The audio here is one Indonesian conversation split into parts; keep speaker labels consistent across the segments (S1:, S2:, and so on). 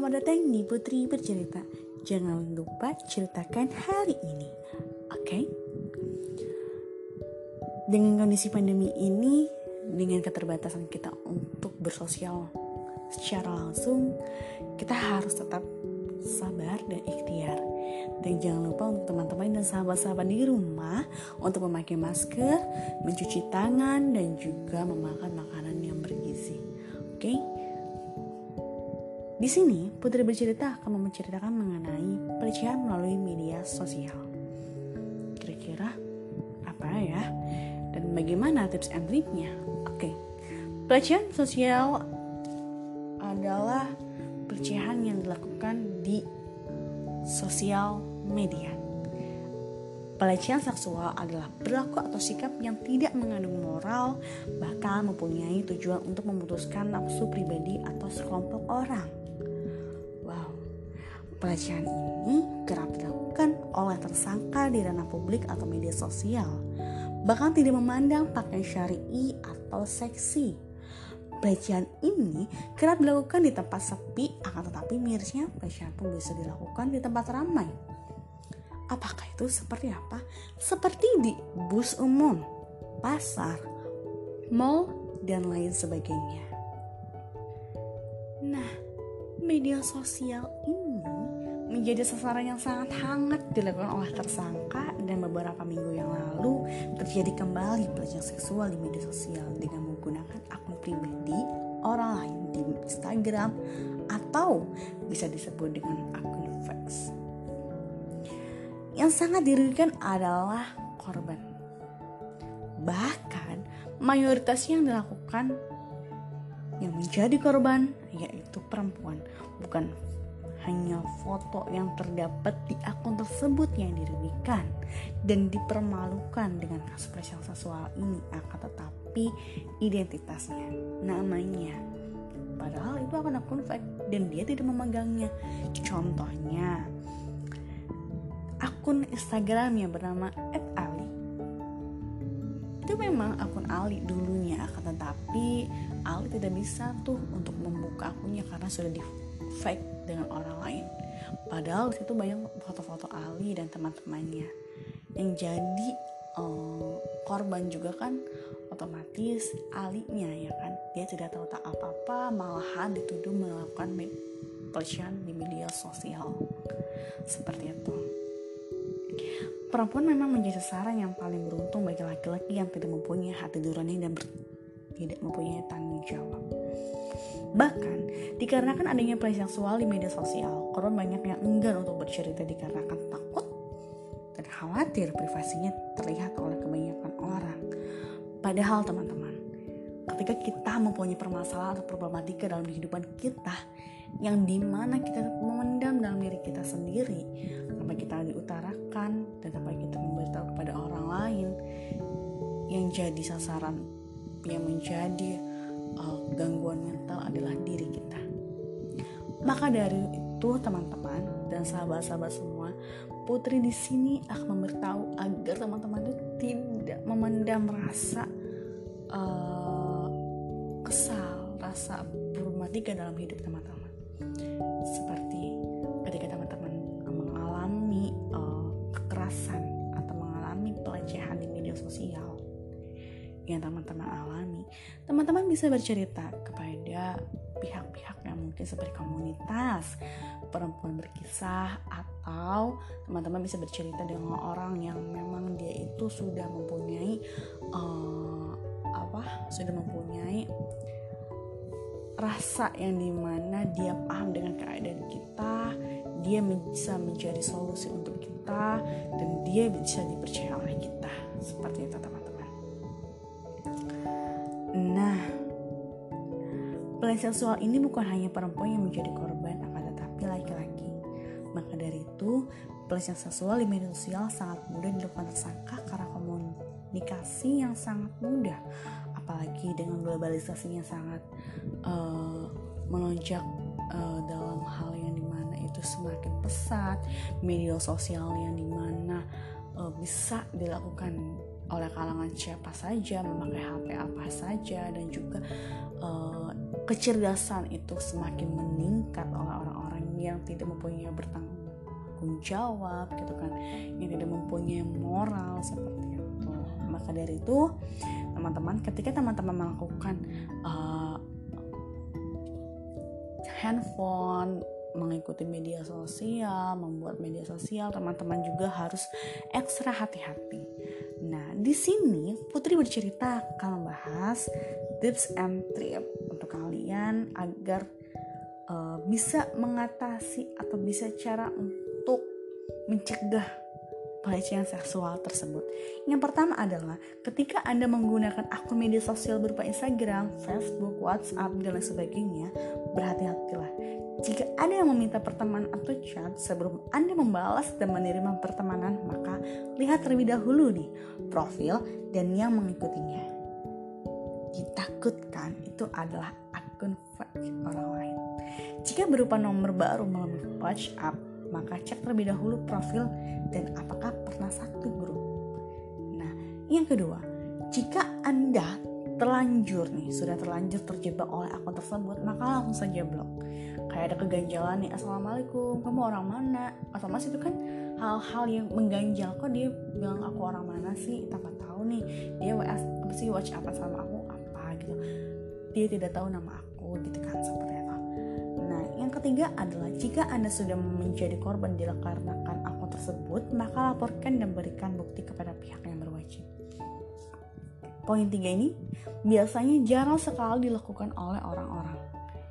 S1: Selamat datang di Putri Bercerita. Jangan lupa ceritakan hari ini. Oke? Okay? Dengan kondisi pandemi ini, dengan keterbatasan kita untuk bersosial secara langsung, kita harus tetap sabar dan ikhtiar. Dan jangan lupa untuk teman-teman dan sahabat-sahabat di rumah untuk memakai masker, mencuci tangan, dan juga memakan makanan yang bergizi. Oke? Okay? Di sini, Putri bercerita akan menceritakan mengenai pelecehan melalui media sosial. Kira-kira apa ya? Dan bagaimana tips and triknya? Oke, pelecehan sosial adalah pelecehan yang dilakukan di sosial media. Pelecehan seksual adalah perilaku atau sikap yang tidak mengandung moral, bahkan mempunyai tujuan untuk memutuskan nafsu pribadi atau sekelompok orang. Pelecehan ini kerap dilakukan oleh tersangka di ranah publik atau media sosial, bahkan tidak memandang pakaian syari atau seksi. Pelecehan ini kerap dilakukan di tempat sepi, akan tetapi mirisnya pelecehan pun bisa dilakukan di tempat ramai Apakah itu seperti apa? Seperti di bus umum, pasar, mall, dan lain sebagainya. Nah, media sosial ini menjadi sasaran yang sangat hangat dilakukan oleh tersangka dan beberapa minggu yang lalu terjadi kembali pelecehan seksual di media sosial dengan menggunakan akun pribadi orang lain di Instagram atau bisa disebut dengan akun fax. Yang sangat dirugikan adalah korban. Bahkan mayoritas yang dilakukan yang menjadi korban yaitu perempuan, bukan hanya foto yang terdapat di akun tersebut yang dirugikan dan dipermalukan dengan kasus pelecehan seksual ini akan tetapi identitasnya namanya padahal itu akan akun fake dan dia tidak memegangnya contohnya akun Instagram yang bernama @ali. Itu memang akun Ali dulunya, akan tetapi Ali tidak bisa tuh untuk membuka akunnya karena sudah di fake dengan orang lain. Padahal situ banyak foto-foto Ali dan teman-temannya yang jadi um, korban juga kan otomatis alinya ya kan dia tidak tahu tak apa-apa malahan dituduh melakukan pelecehan di media sosial seperti itu Perempuan memang menjadi sasaran yang paling beruntung bagi laki-laki yang tidak mempunyai hati nurani dan tidak mempunyai tanggung jawab. Bahkan, dikarenakan adanya pelecehan seksual di media sosial, korban banyak yang enggan untuk bercerita dikarenakan takut dan khawatir privasinya terlihat oleh kebanyakan orang. Padahal teman-teman, ketika kita mempunyai permasalahan atau problematika dalam kehidupan kita, yang di mana kita memendam dalam diri kita sendiri, tanpa kita diutarakan dan tanpa kita memberitahu kepada orang lain yang jadi sasaran yang menjadi uh, gangguan mental adalah diri kita. Maka dari itu teman-teman dan sahabat-sahabat semua putri di sini akan memberitahu agar teman-teman itu tidak memendam rasa uh, kesal rasa problematika dalam hidup teman-teman teman-teman bisa bercerita kepada pihak-pihak yang mungkin seperti komunitas, perempuan berkisah, atau teman-teman bisa bercerita dengan orang yang memang dia itu sudah mempunyai uh, apa, sudah mempunyai rasa yang di mana dia paham dengan keadaan kita, dia bisa menjadi solusi untuk kita dan dia bisa dipercaya oleh kita. Seperti itu teman-teman pelecehan seksual ini bukan hanya perempuan yang menjadi korban akan tetapi laki-laki. Maka dari itu pelecehan seksual di media sosial sangat mudah dilakukan tersangka karena komunikasi yang sangat mudah. Apalagi dengan globalisasinya sangat uh, melonjak uh, dalam hal yang itu semakin pesat, media sosial yang di mana uh, bisa dilakukan oleh kalangan siapa saja, memakai HP apa saja, dan juga uh, kecerdasan itu semakin meningkat oleh orang-orang yang tidak mempunyai bertanggung jawab gitu kan yang tidak mempunyai moral seperti itu maka dari itu teman-teman ketika teman-teman melakukan uh, handphone mengikuti media sosial, membuat media sosial, teman-teman juga harus ekstra hati-hati. Nah, di sini Putri bercerita akan membahas tips and trip kalian agar uh, bisa mengatasi atau bisa cara untuk mencegah pelecehan seksual tersebut. Yang pertama adalah ketika Anda menggunakan akun media sosial berupa Instagram, Facebook, WhatsApp, dan lain sebagainya, berhati-hatilah jika ada yang meminta pertemanan atau chat sebelum Anda membalas dan menerima pertemanan, maka lihat terlebih dahulu nih profil dan yang mengikutinya. Ditakutkan itu adalah akun fake orang lain. Jika berupa nomor baru melalui WhatsApp, maka cek terlebih dahulu profil dan apakah pernah satu grup. Nah, yang kedua, jika Anda terlanjur nih sudah terlanjur terjebak oleh akun tersebut maka langsung saja blok. Kayak ada keganjalan nih assalamualaikum kamu orang mana? Otomatis itu kan hal-hal yang mengganjal. Kok dia bilang aku orang mana sih? Tanpa tahu nih dia apa sih watch apa sama aku gitu. Dia tidak tahu nama aku gitu kan seperti itu nah yang ketiga adalah jika anda sudah menjadi korban dikarenakan akun tersebut maka laporkan dan berikan bukti kepada pihak yang berwajib. Poin tiga ini biasanya jarang sekali dilakukan oleh orang-orang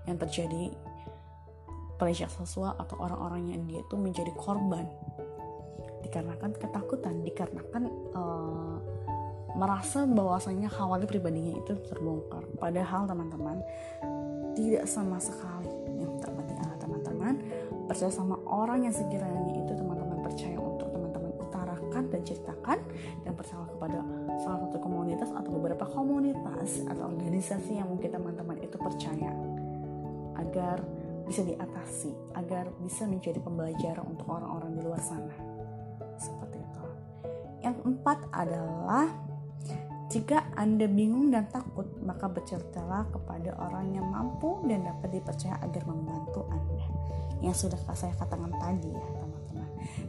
S1: yang terjadi pelecehan seksual atau orang-orang yang dia itu menjadi korban. Dikarenakan ketakutan, dikarenakan uh, merasa bahwasanya khawatir pribadinya itu terbongkar. Padahal teman-teman tidak sama sekali. Yang terpenting adalah teman-teman percaya sama orang yang sekiranya itu teman-teman percaya untuk teman-teman utarakan dan ceritakan dan percaya kepada salah satu komunitas atau beberapa komunitas atau organisasi yang mungkin teman-teman itu percaya agar bisa diatasi, agar bisa menjadi pembelajaran untuk orang-orang di luar sana. Seperti itu. Yang keempat adalah jika Anda bingung dan takut, maka berceritalah kepada orang yang mampu dan dapat dipercaya agar membantu Anda. Yang sudah saya katakan tadi ya,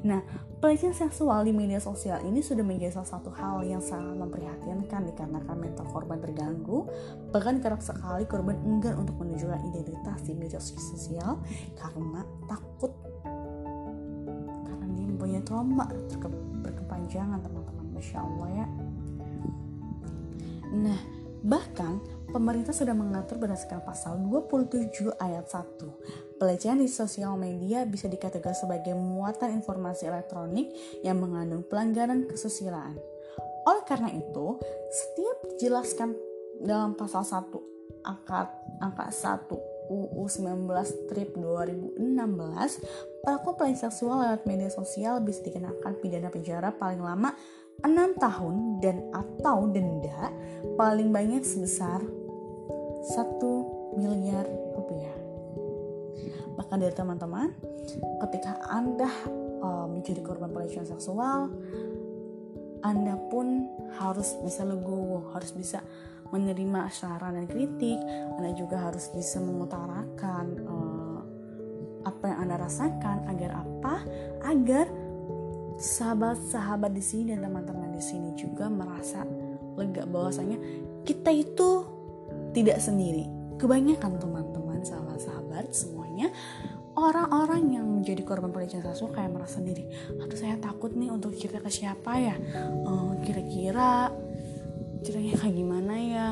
S1: Nah, pelecehan seksual di media sosial ini sudah menjadi salah satu hal yang sangat memprihatinkan dikarenakan mental korban terganggu. Bahkan kerap sekali korban enggan untuk menunjukkan identitas di media sosial karena takut karena dia mempunyai trauma berkepanjangan teman-teman. Masya Allah ya. Nah, bahkan pemerintah sudah mengatur berdasarkan pasal 27 ayat 1. Pelecehan di sosial media bisa dikategorikan sebagai muatan informasi elektronik yang mengandung pelanggaran kesusilaan. Oleh karena itu, setiap dijelaskan dalam pasal 1 angka angka 1 UU 19 strip 2016 pelaku pelecehan seksual lewat media sosial bisa dikenakan pidana penjara paling lama 6 tahun dan atau denda paling banyak sebesar 1 miliar rupiah. Bahkan dari teman-teman, ketika Anda uh, menjadi korban pelecehan seksual, Anda pun harus bisa legowo, harus bisa menerima saran dan kritik. Anda juga harus bisa mengutarakan uh, apa yang Anda rasakan agar apa? Agar sahabat-sahabat di sini dan teman-teman di sini juga merasa lega bahwasanya kita itu tidak sendiri. Kebanyakan teman-teman, sahabat-sahabat semuanya orang-orang yang menjadi korban pelecehan seksual kayak merasa sendiri. Aduh saya takut nih untuk cerita ke siapa ya. Uh, kira-kira ceritanya kayak gimana ya?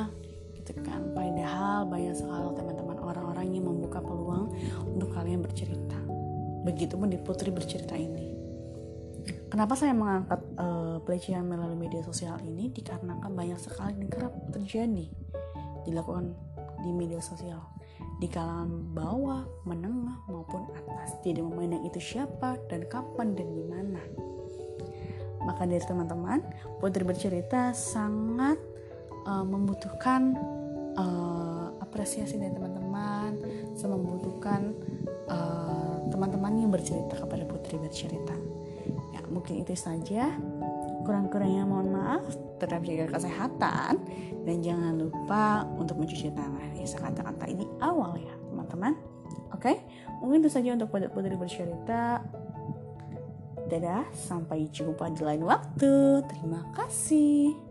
S1: Gitu kan. Padahal banyak sekali teman-teman orang-orang yang membuka peluang untuk kalian bercerita. Begitupun di Putri bercerita ini. Kenapa saya mengangkat uh, pelecehan melalui media sosial ini? Dikarenakan banyak sekali yang kerap terjadi dilakukan di media sosial di kalangan bawah, menengah maupun atas. Tidak memandang itu siapa dan kapan dan di mana. Maka dari teman-teman, Putri bercerita sangat uh, membutuhkan uh, apresiasi dari teman-teman, membutuhkan uh, teman-teman yang bercerita kepada Putri bercerita. Mungkin itu saja. Kurang-kurangnya mohon maaf, tetap jaga kesehatan dan jangan lupa untuk mencuci tangan. Ya, saya katakan tadi awal ya, teman-teman. Oke, okay? mungkin itu saja untuk putri bercerita. Dadah, sampai jumpa di lain waktu. Terima kasih.